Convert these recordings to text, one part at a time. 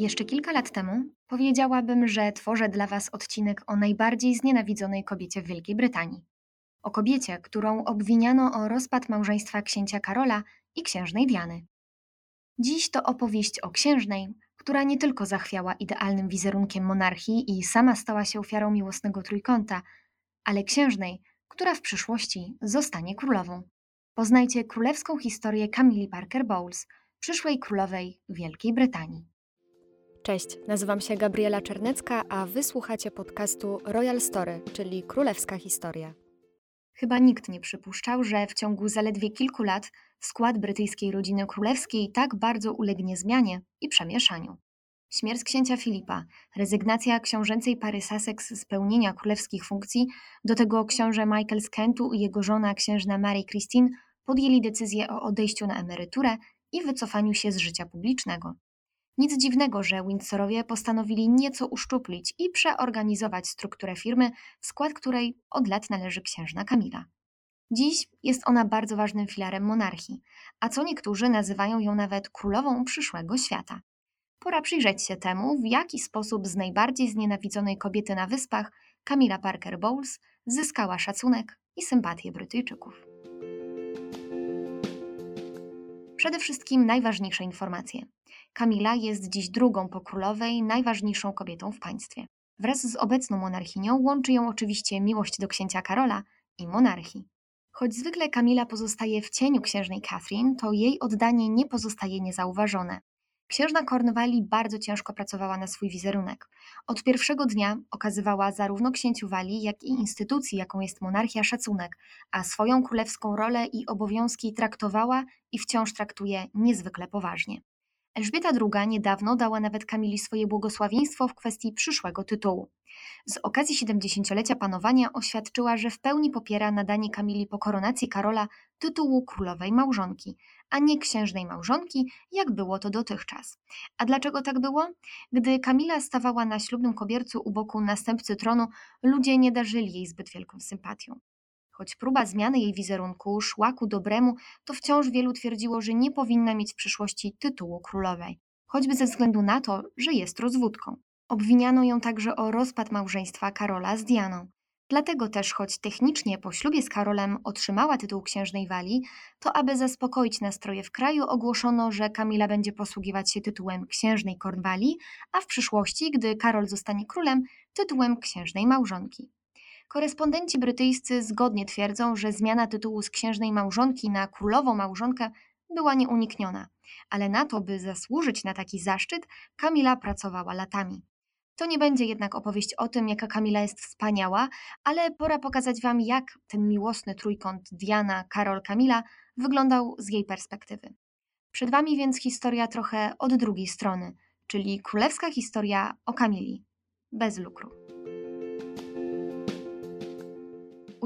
Jeszcze kilka lat temu powiedziałabym, że tworzę dla Was odcinek o najbardziej znienawidzonej kobiecie w Wielkiej Brytanii. O kobiecie, którą obwiniano o rozpad małżeństwa księcia Karola i księżnej Diany. Dziś to opowieść o księżnej, która nie tylko zachwiała idealnym wizerunkiem monarchii i sama stała się ofiarą miłosnego trójkąta, ale księżnej, która w przyszłości zostanie królową. Poznajcie królewską historię Camille Parker Bowles, przyszłej królowej Wielkiej Brytanii. Cześć, nazywam się Gabriela Czernecka, a wysłuchacie podcastu Royal Story, czyli Królewska Historia. Chyba nikt nie przypuszczał, że w ciągu zaledwie kilku lat skład brytyjskiej rodziny królewskiej tak bardzo ulegnie zmianie i przemieszaniu. Śmierć księcia Filipa, rezygnacja książęcej pary Sussex z pełnienia królewskich funkcji, do tego książę Michael z Kentu i jego żona księżna Mary Christine podjęli decyzję o odejściu na emeryturę i wycofaniu się z życia publicznego. Nic dziwnego, że Windsorowie postanowili nieco uszczuplić i przeorganizować strukturę firmy, w skład której od lat należy księżna Kamila. Dziś jest ona bardzo ważnym filarem monarchii, a co niektórzy nazywają ją nawet królową przyszłego świata. Pora przyjrzeć się temu, w jaki sposób z najbardziej znienawidzonej kobiety na wyspach Camilla Parker Bowles zyskała szacunek i sympatię Brytyjczyków. Przede wszystkim najważniejsze informacje. Kamila jest dziś drugą po królowej, najważniejszą kobietą w państwie. Wraz z obecną monarchinią łączy ją oczywiście miłość do księcia Karola i monarchii. Choć zwykle Kamila pozostaje w cieniu księżnej Catherine, to jej oddanie nie pozostaje niezauważone. Księżna Cornwalli bardzo ciężko pracowała na swój wizerunek. Od pierwszego dnia okazywała zarówno księciu Walii, jak i instytucji, jaką jest monarchia, szacunek, a swoją królewską rolę i obowiązki traktowała i wciąż traktuje niezwykle poważnie. Elżbieta II niedawno dała nawet Kamili swoje błogosławieństwo w kwestii przyszłego tytułu. Z okazji 70-lecia panowania oświadczyła, że w pełni popiera nadanie Kamili po koronacji Karola tytułu królowej małżonki, a nie księżnej małżonki, jak było to dotychczas. A dlaczego tak było? Gdy Kamila stawała na ślubnym kobiercu u boku następcy tronu, ludzie nie darzyli jej zbyt wielką sympatią. Choć próba zmiany jej wizerunku szła ku dobremu, to wciąż wielu twierdziło, że nie powinna mieć w przyszłości tytułu królowej, choćby ze względu na to, że jest rozwódką. Obwiniano ją także o rozpad małżeństwa Karola z Dianą. Dlatego też, choć technicznie po ślubie z Karolem otrzymała tytuł księżnej Walii, to aby zaspokoić nastroje w kraju, ogłoszono, że Kamila będzie posługiwać się tytułem księżnej Kornwalii, a w przyszłości, gdy Karol zostanie królem, tytułem księżnej małżonki. Korespondenci brytyjscy zgodnie twierdzą, że zmiana tytułu z księżnej małżonki na królową małżonkę była nieunikniona, ale na to, by zasłużyć na taki zaszczyt, Kamila pracowała latami. To nie będzie jednak opowieść o tym, jaka Kamila jest wspaniała, ale pora pokazać Wam, jak ten miłosny trójkąt Diana, Karol, Kamila wyglądał z jej perspektywy. Przed Wami więc historia trochę od drugiej strony, czyli królewska historia o Kamili, bez lukru.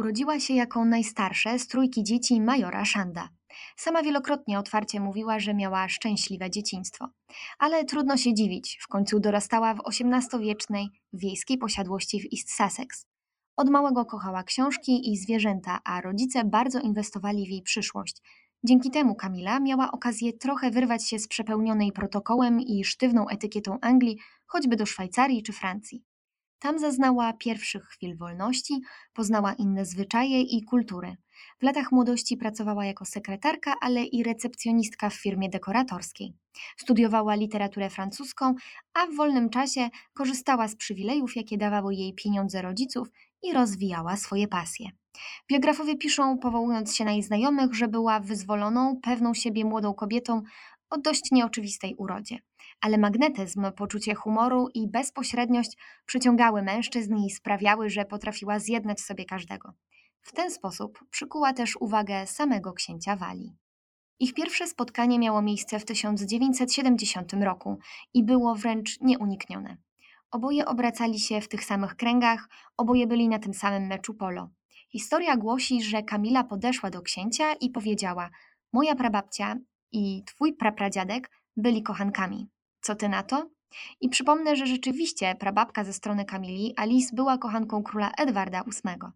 Urodziła się jako najstarsze z trójki dzieci majora Szanda. Sama wielokrotnie otwarcie mówiła, że miała szczęśliwe dzieciństwo. Ale trudno się dziwić, w końcu dorastała w XVIII-wiecznej wiejskiej posiadłości w East Sussex. Od małego kochała książki i zwierzęta, a rodzice bardzo inwestowali w jej przyszłość. Dzięki temu Kamila miała okazję trochę wyrwać się z przepełnionej protokołem i sztywną etykietą Anglii, choćby do Szwajcarii czy Francji. Tam zaznała pierwszych chwil wolności, poznała inne zwyczaje i kultury. W latach młodości pracowała jako sekretarka, ale i recepcjonistka w firmie dekoratorskiej. Studiowała literaturę francuską, a w wolnym czasie korzystała z przywilejów, jakie dawały jej pieniądze rodziców i rozwijała swoje pasje. Biografowie piszą, powołując się na jej znajomych, że była wyzwoloną, pewną siebie młodą kobietą o dość nieoczywistej urodzie ale magnetyzm, poczucie humoru i bezpośredniość przyciągały mężczyzn i sprawiały, że potrafiła zjednać sobie każdego. W ten sposób przykuła też uwagę samego księcia Walii. Ich pierwsze spotkanie miało miejsce w 1970 roku i było wręcz nieuniknione. Oboje obracali się w tych samych kręgach, oboje byli na tym samym meczu polo. Historia głosi, że Kamila podeszła do księcia i powiedziała: Moja prababcia i twój prapradziadek byli kochankami. Co ty na to? I przypomnę, że rzeczywiście prababka ze strony Kamili, Alice, była kochanką króla Edwarda VIII.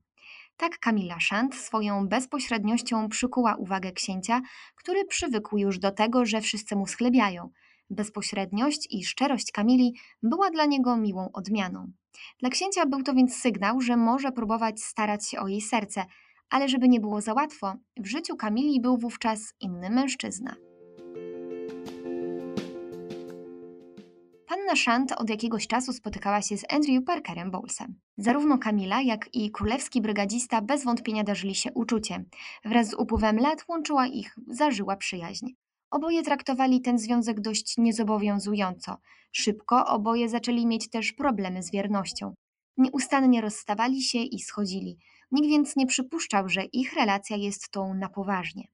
Tak Kamila Szant swoją bezpośredniością przykuła uwagę księcia, który przywykł już do tego, że wszyscy mu schlebiają. Bezpośredniość i szczerość Kamili była dla niego miłą odmianą. Dla księcia był to więc sygnał, że może próbować starać się o jej serce, ale żeby nie było za łatwo, w życiu Kamili był wówczas inny mężczyzna. Panna Shant od jakiegoś czasu spotykała się z Andrew Parkerem Bowlesem. Zarówno Kamila, jak i królewski brygadzista bez wątpienia darzyli się uczuciem. Wraz z upływem lat łączyła ich zażyła przyjaźń. Oboje traktowali ten związek dość niezobowiązująco. Szybko oboje zaczęli mieć też problemy z wiernością. Nieustannie rozstawali się i schodzili. Nikt więc nie przypuszczał, że ich relacja jest tą na poważnie.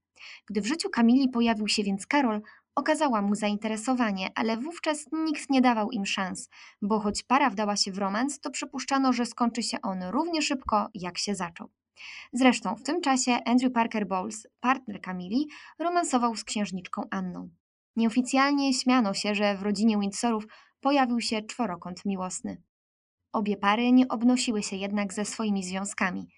Gdy w życiu Kamili pojawił się więc Karol, okazała mu zainteresowanie, ale wówczas nikt nie dawał im szans, bo choć para wdała się w romans, to przypuszczano, że skończy się on równie szybko, jak się zaczął. Zresztą w tym czasie Andrew Parker Bowles, partner Kamili, romansował z księżniczką Anną. Nieoficjalnie śmiano się, że w rodzinie Windsorów pojawił się czworokąt miłosny. Obie pary nie obnosiły się jednak ze swoimi związkami.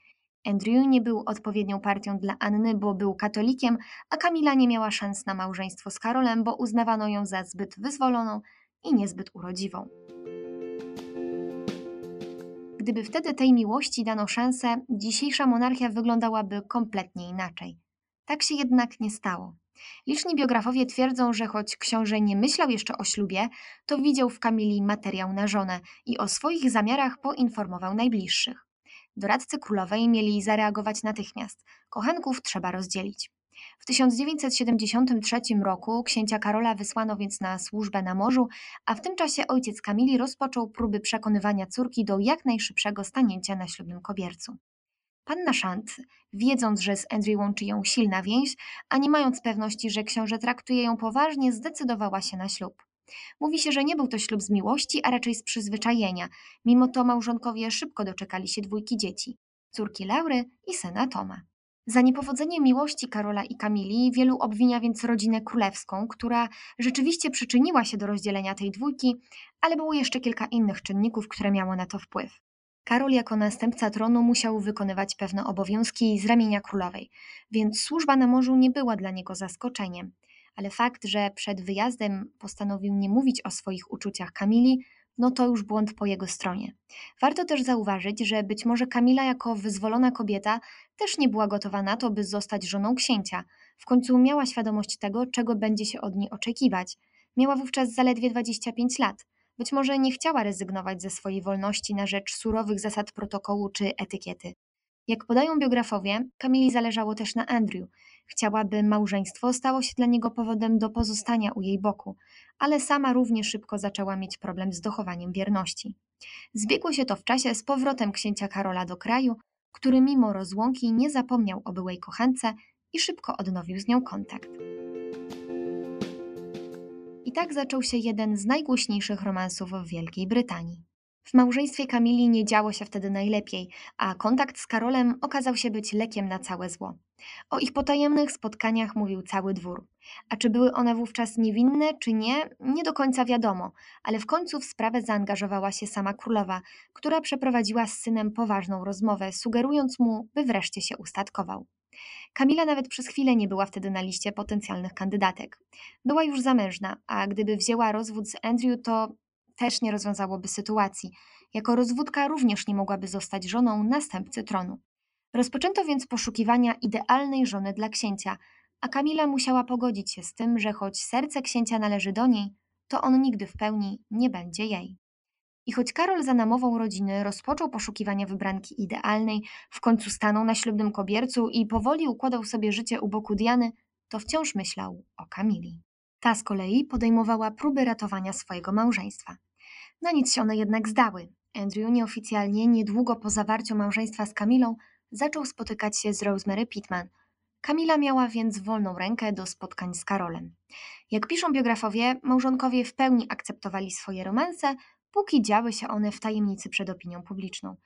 Andrew nie był odpowiednią partią dla Anny, bo był katolikiem, a Kamila nie miała szans na małżeństwo z Karolem, bo uznawano ją za zbyt wyzwoloną i niezbyt urodziwą. Gdyby wtedy tej miłości dano szansę, dzisiejsza monarchia wyglądałaby kompletnie inaczej. Tak się jednak nie stało. Liczni biografowie twierdzą, że choć książę nie myślał jeszcze o ślubie, to widział w Kamili materiał na żonę i o swoich zamiarach poinformował najbliższych. Doradcy królowej mieli zareagować natychmiast. Kochanków trzeba rozdzielić. W 1973 roku księcia Karola wysłano więc na służbę na morzu, a w tym czasie ojciec Kamili rozpoczął próby przekonywania córki do jak najszybszego stanięcia na ślubnym kobiercu. Panna Shant, wiedząc, że z Andrew łączy ją silna więź, a nie mając pewności, że książę traktuje ją poważnie, zdecydowała się na ślub. Mówi się, że nie był to ślub z miłości, a raczej z przyzwyczajenia. Mimo to małżonkowie szybko doczekali się dwójki dzieci córki Laury i syna Toma. Za niepowodzenie miłości Karola i Kamili wielu obwinia więc rodzinę królewską, która rzeczywiście przyczyniła się do rozdzielenia tej dwójki, ale było jeszcze kilka innych czynników, które miało na to wpływ. Karol jako następca tronu musiał wykonywać pewne obowiązki z ramienia królowej, więc służba na morzu nie była dla niego zaskoczeniem. Ale fakt, że przed wyjazdem postanowił nie mówić o swoich uczuciach Kamili, no to już błąd po jego stronie. Warto też zauważyć, że być może Kamila jako wyzwolona kobieta też nie była gotowa na to, by zostać żoną księcia. W końcu miała świadomość tego, czego będzie się od niej oczekiwać. Miała wówczas zaledwie 25 lat. Być może nie chciała rezygnować ze swojej wolności na rzecz surowych zasad protokołu czy etykiety. Jak podają biografowie, Kamili zależało też na Andrew. Chciałaby małżeństwo stało się dla niego powodem do pozostania u jej boku, ale sama równie szybko zaczęła mieć problem z dochowaniem wierności. Zbiegło się to w czasie z powrotem księcia Karola do kraju, który mimo rozłąki nie zapomniał o byłej kochance i szybko odnowił z nią kontakt. I tak zaczął się jeden z najgłośniejszych romansów w Wielkiej Brytanii. W małżeństwie Kamili nie działo się wtedy najlepiej, a kontakt z Karolem okazał się być lekiem na całe zło. O ich potajemnych spotkaniach mówił cały dwór. A czy były one wówczas niewinne, czy nie, nie do końca wiadomo, ale w końcu w sprawę zaangażowała się sama królowa, która przeprowadziła z synem poważną rozmowę, sugerując mu, by wreszcie się ustatkował. Kamila nawet przez chwilę nie była wtedy na liście potencjalnych kandydatek. Była już zamężna, a gdyby wzięła rozwód z Andrew, to też nie rozwiązałoby sytuacji. Jako rozwódka również nie mogłaby zostać żoną następcy tronu. Rozpoczęto więc poszukiwania idealnej żony dla księcia, a Kamila musiała pogodzić się z tym, że choć serce księcia należy do niej, to on nigdy w pełni nie będzie jej. I choć Karol za namową rodziny rozpoczął poszukiwania wybranki idealnej, w końcu stanął na ślubnym kobiercu i powoli układał sobie życie u boku Diany, to wciąż myślał o Kamili. Ta z kolei podejmowała próby ratowania swojego małżeństwa. Na nic się one jednak zdały. Andrew nieoficjalnie, niedługo po zawarciu małżeństwa z Kamilą, zaczął spotykać się z Rosemary Pittman. Kamila miała więc wolną rękę do spotkań z Karolem. Jak piszą biografowie, małżonkowie w pełni akceptowali swoje romanse, póki działy się one w tajemnicy przed opinią publiczną.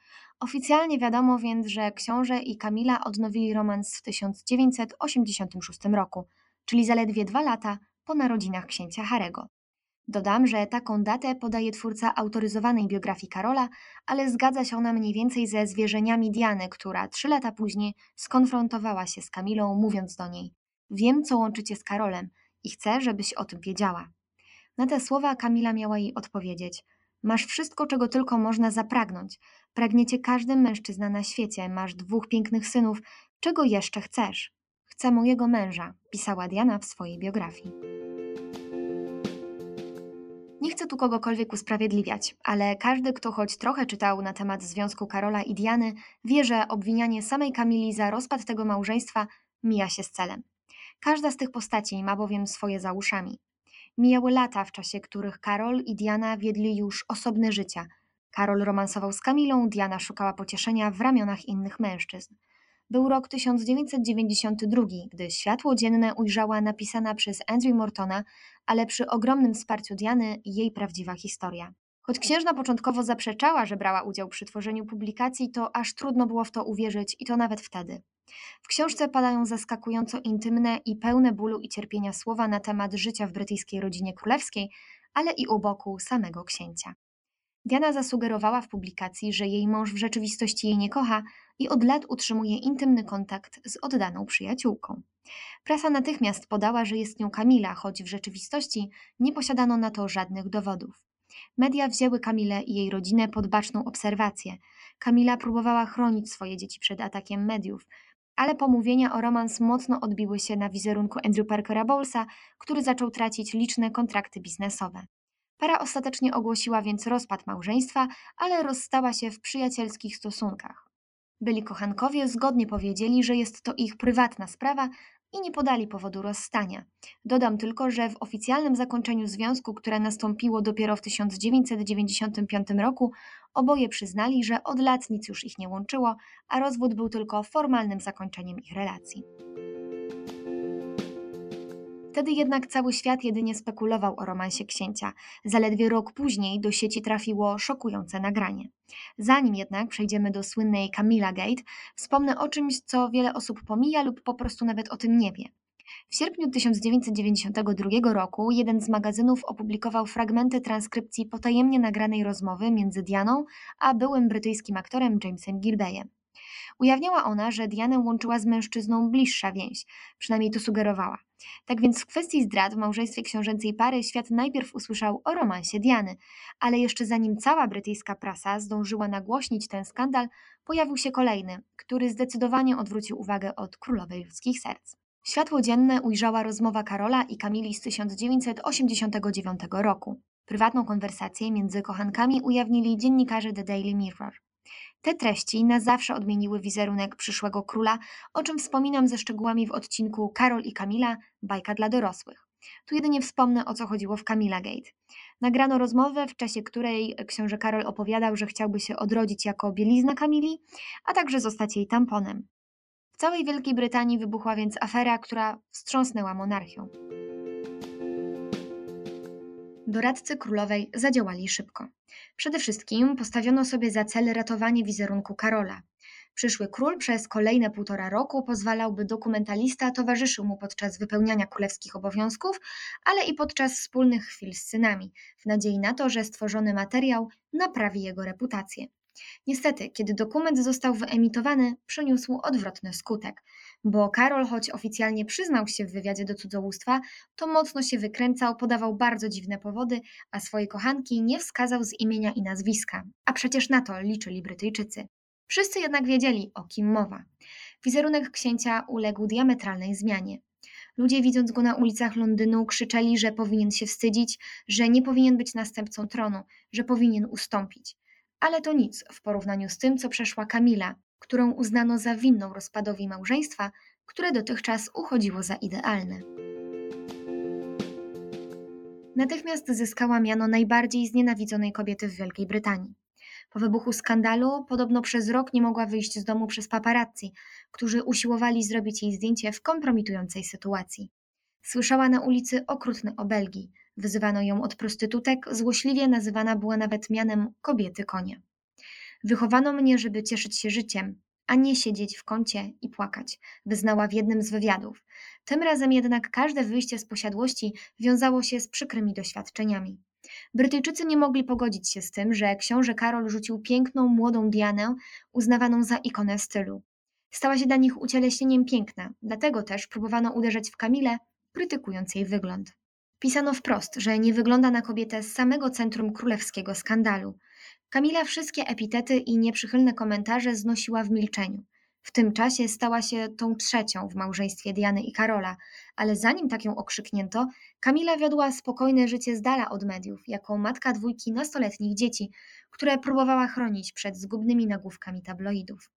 Oficjalnie wiadomo więc, że książę i Kamila odnowili romans w 1986 roku, czyli zaledwie dwa lata po narodzinach księcia Harego. Dodam, że taką datę podaje twórca autoryzowanej biografii Karola, ale zgadza się ona mniej więcej ze zwierzeniami Diany, która trzy lata później skonfrontowała się z Kamilą, mówiąc do niej: Wiem, co łączycie z Karolem i chcę, żebyś o tym wiedziała. Na te słowa Kamila miała jej odpowiedzieć: Masz wszystko, czego tylko można zapragnąć. Pragniecie każdy mężczyzna na świecie, masz dwóch pięknych synów. Czego jeszcze chcesz? Chcę mojego męża, pisała Diana w swojej biografii. Nie chcę tu kogokolwiek usprawiedliwiać, ale każdy, kto choć trochę czytał na temat związku Karola i Diany, wie, że obwinianie samej Kamili za rozpad tego małżeństwa mija się z celem. Każda z tych postaci ma bowiem swoje za uszami. Mijały lata, w czasie których Karol i Diana wiedli już osobne życia. Karol romansował z Kamilą, Diana szukała pocieszenia w ramionach innych mężczyzn. Był rok 1992, gdy światło dzienne ujrzała napisana przez Andrew Mortona, ale przy ogromnym wsparciu Diany, jej prawdziwa historia. Choć księżna początkowo zaprzeczała, że brała udział przy tworzeniu publikacji, to aż trudno było w to uwierzyć i to nawet wtedy. W książce padają zaskakująco intymne i pełne bólu i cierpienia słowa na temat życia w brytyjskiej rodzinie królewskiej, ale i u boku samego księcia. Diana zasugerowała w publikacji, że jej mąż w rzeczywistości jej nie kocha i od lat utrzymuje intymny kontakt z oddaną przyjaciółką. Prasa natychmiast podała, że jest nią Kamila, choć w rzeczywistości nie posiadano na to żadnych dowodów. Media wzięły Kamilę i jej rodzinę pod baczną obserwację. Kamila próbowała chronić swoje dzieci przed atakiem mediów, ale pomówienia o romans mocno odbiły się na wizerunku Andrew Parkera Bowlesa, który zaczął tracić liczne kontrakty biznesowe. Para ostatecznie ogłosiła więc rozpad małżeństwa, ale rozstała się w przyjacielskich stosunkach. Byli kochankowie zgodnie powiedzieli, że jest to ich prywatna sprawa i nie podali powodu rozstania. Dodam tylko, że w oficjalnym zakończeniu związku, które nastąpiło dopiero w 1995 roku, oboje przyznali, że od lat nic już ich nie łączyło, a rozwód był tylko formalnym zakończeniem ich relacji. Wtedy jednak cały świat jedynie spekulował o romansie księcia. Zaledwie rok później do sieci trafiło szokujące nagranie. Zanim jednak przejdziemy do słynnej Camilla Gate, wspomnę o czymś, co wiele osób pomija lub po prostu nawet o tym nie wie. W sierpniu 1992 roku jeden z magazynów opublikował fragmenty transkrypcji potajemnie nagranej rozmowy między Dianą a byłym brytyjskim aktorem Jamesem Gilbeyem. Ujawniała ona, że Dianę łączyła z mężczyzną bliższa więź, przynajmniej to sugerowała. Tak więc w kwestii zdrad w małżeństwie książęcej pary świat najpierw usłyszał o romansie Diany, ale jeszcze zanim cała brytyjska prasa zdążyła nagłośnić ten skandal, pojawił się kolejny, który zdecydowanie odwrócił uwagę od królowej ludzkich serc. Światło dzienne ujrzała rozmowa Karola i Kamili z 1989 roku. Prywatną konwersację między kochankami ujawnili dziennikarze The Daily Mirror. Te treści na zawsze odmieniły wizerunek przyszłego króla, o czym wspominam ze szczegółami w odcinku Karol i Kamila bajka dla dorosłych. Tu jedynie wspomnę o co chodziło w Kamila Gate. Nagrano rozmowę, w czasie której książę Karol opowiadał, że chciałby się odrodzić jako bielizna Kamili, a także zostać jej tamponem. W całej Wielkiej Brytanii wybuchła więc afera, która wstrząsnęła monarchią. Doradcy królowej zadziałali szybko. Przede wszystkim postawiono sobie za cel ratowanie wizerunku Karola. Przyszły król przez kolejne półtora roku pozwalał, by dokumentalista towarzyszył mu podczas wypełniania królewskich obowiązków, ale i podczas wspólnych chwil z synami, w nadziei na to, że stworzony materiał naprawi jego reputację. Niestety, kiedy dokument został wyemitowany, przyniósł odwrotny skutek, bo Karol, choć oficjalnie przyznał się w wywiadzie do cudzołóstwa, to mocno się wykręcał, podawał bardzo dziwne powody, a swojej kochanki nie wskazał z imienia i nazwiska, a przecież na to liczyli Brytyjczycy. Wszyscy jednak wiedzieli, o kim mowa. Wizerunek księcia uległ diametralnej zmianie. Ludzie, widząc go na ulicach Londynu, krzyczeli, że powinien się wstydzić, że nie powinien być następcą tronu, że powinien ustąpić. Ale to nic w porównaniu z tym, co przeszła Kamila, którą uznano za winną rozpadowi małżeństwa, które dotychczas uchodziło za idealne. Natychmiast zyskała miano najbardziej znienawidzonej kobiety w Wielkiej Brytanii. Po wybuchu skandalu podobno przez rok nie mogła wyjść z domu przez paparazzi, którzy usiłowali zrobić jej zdjęcie w kompromitującej sytuacji. Słyszała na ulicy okrutne obelgi, wyzywano ją od prostytutek, złośliwie nazywana była nawet mianem kobiety konia. Wychowano mnie, żeby cieszyć się życiem, a nie siedzieć w kącie i płakać, wyznała w jednym z wywiadów. Tym razem jednak każde wyjście z posiadłości wiązało się z przykrymi doświadczeniami. Brytyjczycy nie mogli pogodzić się z tym, że książę Karol rzucił piękną, młodą Dianę, uznawaną za ikonę stylu. Stała się dla nich ucieleśnieniem piękna, dlatego też próbowano uderzać w Kamilę, krytykując jej wygląd. Pisano wprost, że nie wygląda na kobietę z samego centrum królewskiego skandalu. Kamila wszystkie epitety i nieprzychylne komentarze znosiła w milczeniu. W tym czasie stała się tą trzecią w małżeństwie Diany i Karola, ale zanim tak ją okrzyknięto, Kamila wiodła spokojne życie z dala od mediów, jako matka dwójki nastoletnich dzieci, które próbowała chronić przed zgubnymi nagłówkami tabloidów.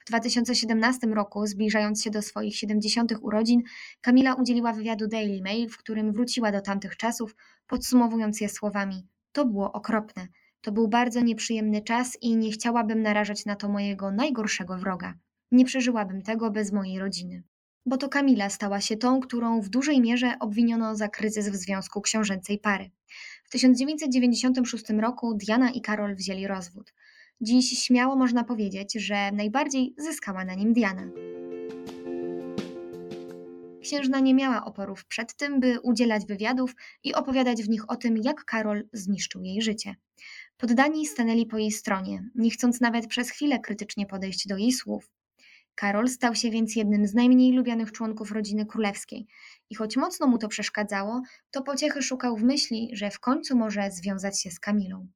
W 2017 roku, zbliżając się do swoich 70. urodzin, Kamila udzieliła wywiadu Daily Mail, w którym wróciła do tamtych czasów, podsumowując je słowami: To było okropne. To był bardzo nieprzyjemny czas i nie chciałabym narażać na to mojego najgorszego wroga. Nie przeżyłabym tego bez mojej rodziny. Bo to Kamila stała się tą, którą w dużej mierze obwiniono za kryzys w związku książęcej pary. W 1996 roku Diana i Karol wzięli rozwód. Dziś śmiało można powiedzieć, że najbardziej zyskała na nim Diana. Księżna nie miała oporów przed tym, by udzielać wywiadów i opowiadać w nich o tym, jak Karol zniszczył jej życie. Poddani stanęli po jej stronie, nie chcąc nawet przez chwilę krytycznie podejść do jej słów. Karol stał się więc jednym z najmniej lubianych członków rodziny królewskiej i choć mocno mu to przeszkadzało, to pociechy szukał w myśli, że w końcu może związać się z Kamilą.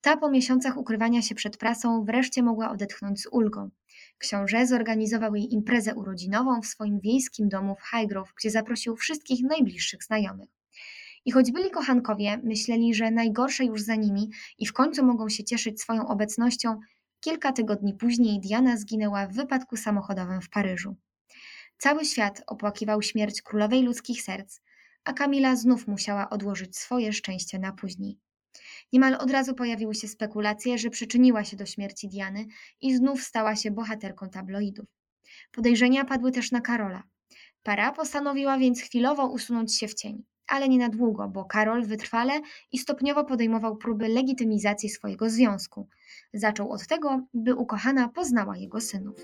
Ta po miesiącach ukrywania się przed prasą wreszcie mogła odetchnąć z ulgą. Książę zorganizował jej imprezę urodzinową w swoim wiejskim domu w Highgrove, gdzie zaprosił wszystkich najbliższych znajomych. I choć byli kochankowie, myśleli, że najgorsze już za nimi i w końcu mogą się cieszyć swoją obecnością, kilka tygodni później Diana zginęła w wypadku samochodowym w Paryżu. Cały świat opłakiwał śmierć królowej ludzkich serc, a Kamila znów musiała odłożyć swoje szczęście na później. Niemal od razu pojawiły się spekulacje, że przyczyniła się do śmierci Diany i znów stała się bohaterką tabloidów. Podejrzenia padły też na Karola. Para postanowiła więc chwilowo usunąć się w cień, ale nie na długo, bo Karol wytrwale i stopniowo podejmował próby legitymizacji swojego związku. Zaczął od tego, by ukochana poznała jego synów.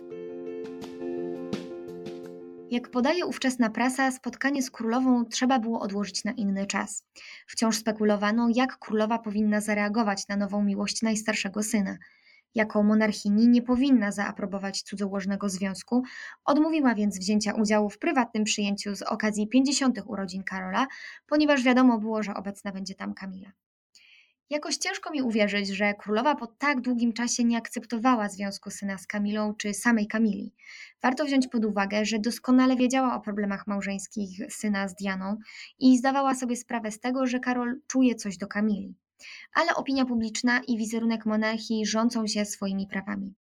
Jak podaje ówczesna prasa, spotkanie z królową trzeba było odłożyć na inny czas. Wciąż spekulowano, jak królowa powinna zareagować na nową miłość najstarszego syna. Jako monarchini nie powinna zaaprobować cudzołożnego związku, odmówiła więc wzięcia udziału w prywatnym przyjęciu z okazji 50. urodzin Karola, ponieważ wiadomo było, że obecna będzie tam Kamila. Jakoś ciężko mi uwierzyć, że królowa po tak długim czasie nie akceptowała związku syna z Kamilą czy samej Kamili. Warto wziąć pod uwagę, że doskonale wiedziała o problemach małżeńskich syna z Dianą i zdawała sobie sprawę z tego, że Karol czuje coś do Kamili. Ale opinia publiczna i wizerunek monarchii rządzą się swoimi prawami.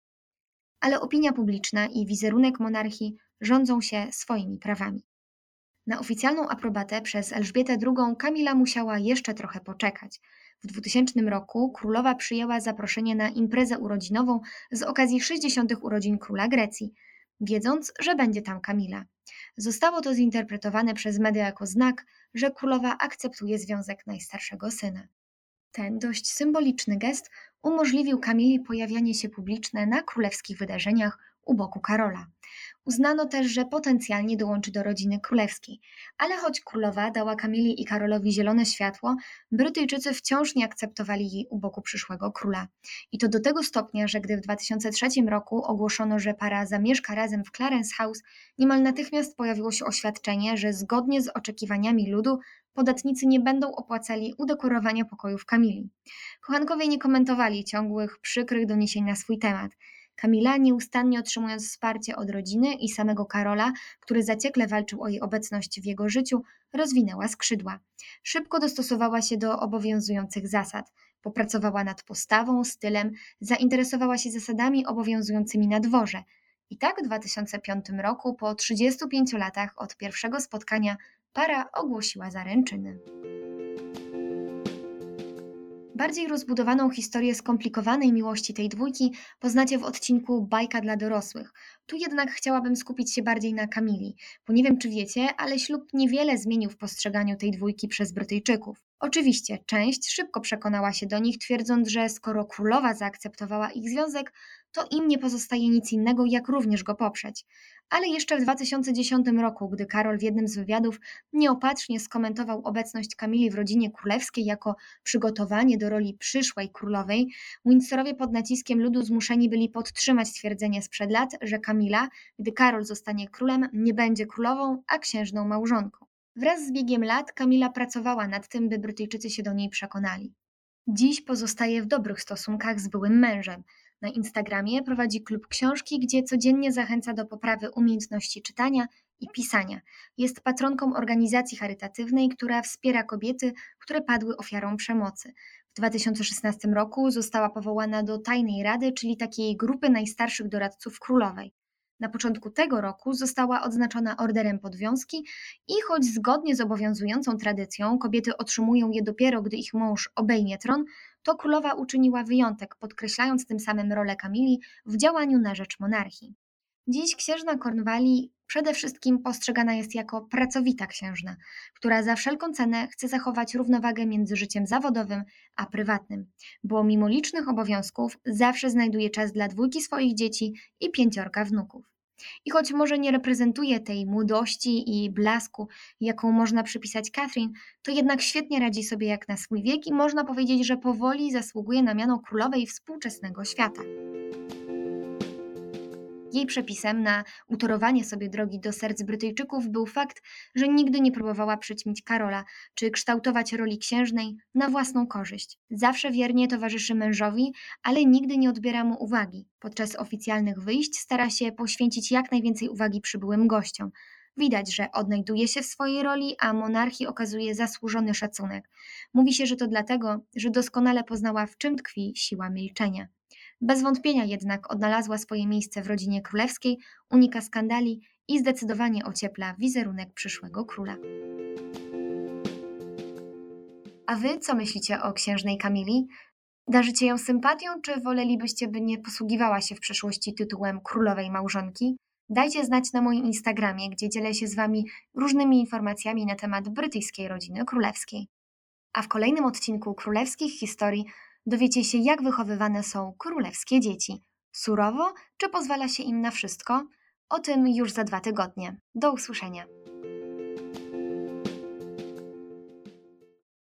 Ale opinia publiczna i wizerunek monarchii rządzą się swoimi prawami. Na oficjalną aprobatę przez Elżbietę II Kamila musiała jeszcze trochę poczekać. W 2000 roku królowa przyjęła zaproszenie na imprezę urodzinową z okazji 60. urodzin króla Grecji, wiedząc, że będzie tam Kamila. Zostało to zinterpretowane przez media jako znak, że królowa akceptuje związek najstarszego syna. Ten dość symboliczny gest umożliwił Kamili pojawianie się publiczne na królewskich wydarzeniach u boku Karola. Uznano też, że potencjalnie dołączy do rodziny królewskiej, ale choć królowa dała Kamili i Karolowi zielone światło, Brytyjczycy wciąż nie akceptowali jej u boku przyszłego króla. I to do tego stopnia, że gdy w 2003 roku ogłoszono, że para zamieszka razem w Clarence House, niemal natychmiast pojawiło się oświadczenie, że zgodnie z oczekiwaniami ludu podatnicy nie będą opłacali udekorowania pokojów Kamili. Kochankowie nie komentowali ciągłych, przykrych doniesień na swój temat. Kamila, nieustannie otrzymując wsparcie od rodziny i samego Karola, który zaciekle walczył o jej obecność w jego życiu, rozwinęła skrzydła. Szybko dostosowała się do obowiązujących zasad. Popracowała nad postawą, stylem, zainteresowała się zasadami obowiązującymi na dworze. I tak w 2005 roku, po 35 latach od pierwszego spotkania, para ogłosiła zaręczyny. Bardziej rozbudowaną historię skomplikowanej miłości tej dwójki poznacie w odcinku Bajka dla dorosłych. Tu jednak chciałabym skupić się bardziej na Kamili, bo nie wiem czy wiecie, ale ślub niewiele zmienił w postrzeganiu tej dwójki przez Brytyjczyków. Oczywiście, część szybko przekonała się do nich, twierdząc, że skoro królowa zaakceptowała ich związek, to im nie pozostaje nic innego, jak również go poprzeć. Ale jeszcze w 2010 roku, gdy Karol w jednym z wywiadów nieopatrznie skomentował obecność Kamili w rodzinie królewskiej jako przygotowanie do roli przyszłej królowej, Windsorowie pod naciskiem ludu zmuszeni byli podtrzymać stwierdzenie sprzed lat, że Kamila, gdy Karol zostanie królem, nie będzie królową, a księżną małżonką. Wraz z biegiem lat Kamila pracowała nad tym, by Brytyjczycy się do niej przekonali. Dziś pozostaje w dobrych stosunkach z byłym mężem. Na Instagramie prowadzi klub książki, gdzie codziennie zachęca do poprawy umiejętności czytania i pisania. Jest patronką organizacji charytatywnej, która wspiera kobiety, które padły ofiarą przemocy. W 2016 roku została powołana do Tajnej Rady, czyli takiej grupy najstarszych doradców królowej. Na początku tego roku została odznaczona orderem podwiązki i choć zgodnie z obowiązującą tradycją kobiety otrzymują je dopiero, gdy ich mąż obejmie tron, to królowa uczyniła wyjątek, podkreślając tym samym rolę Kamili w działaniu na rzecz monarchii. Dziś księżna Kornwali przede wszystkim postrzegana jest jako pracowita księżna, która za wszelką cenę chce zachować równowagę między życiem zawodowym a prywatnym, bo mimo licznych obowiązków zawsze znajduje czas dla dwójki swoich dzieci i pięciorka wnuków. I choć może nie reprezentuje tej młodości i blasku, jaką można przypisać Catherine, to jednak świetnie radzi sobie jak na swój wiek i można powiedzieć, że powoli zasługuje na miano królowej współczesnego świata. Jej przepisem na utorowanie sobie drogi do serc Brytyjczyków był fakt, że nigdy nie próbowała przyćmić Karola czy kształtować roli księżnej na własną korzyść. Zawsze wiernie towarzyszy mężowi, ale nigdy nie odbiera mu uwagi. Podczas oficjalnych wyjść stara się poświęcić jak najwięcej uwagi przybyłym gościom. Widać, że odnajduje się w swojej roli, a monarchii okazuje zasłużony szacunek. Mówi się, że to dlatego, że doskonale poznała, w czym tkwi siła milczenia. Bez wątpienia jednak odnalazła swoje miejsce w rodzinie królewskiej, unika skandali i zdecydowanie ociepla wizerunek przyszłego króla. A wy co myślicie o księżnej Kamili? Darzycie ją sympatią, czy wolelibyście, by nie posługiwała się w przeszłości tytułem królowej małżonki? Dajcie znać na moim Instagramie, gdzie dzielę się z wami różnymi informacjami na temat brytyjskiej rodziny królewskiej. A w kolejnym odcinku królewskich historii dowiecie się, jak wychowywane są królewskie dzieci. Surowo, czy pozwala się im na wszystko? O tym już za dwa tygodnie. Do usłyszenia.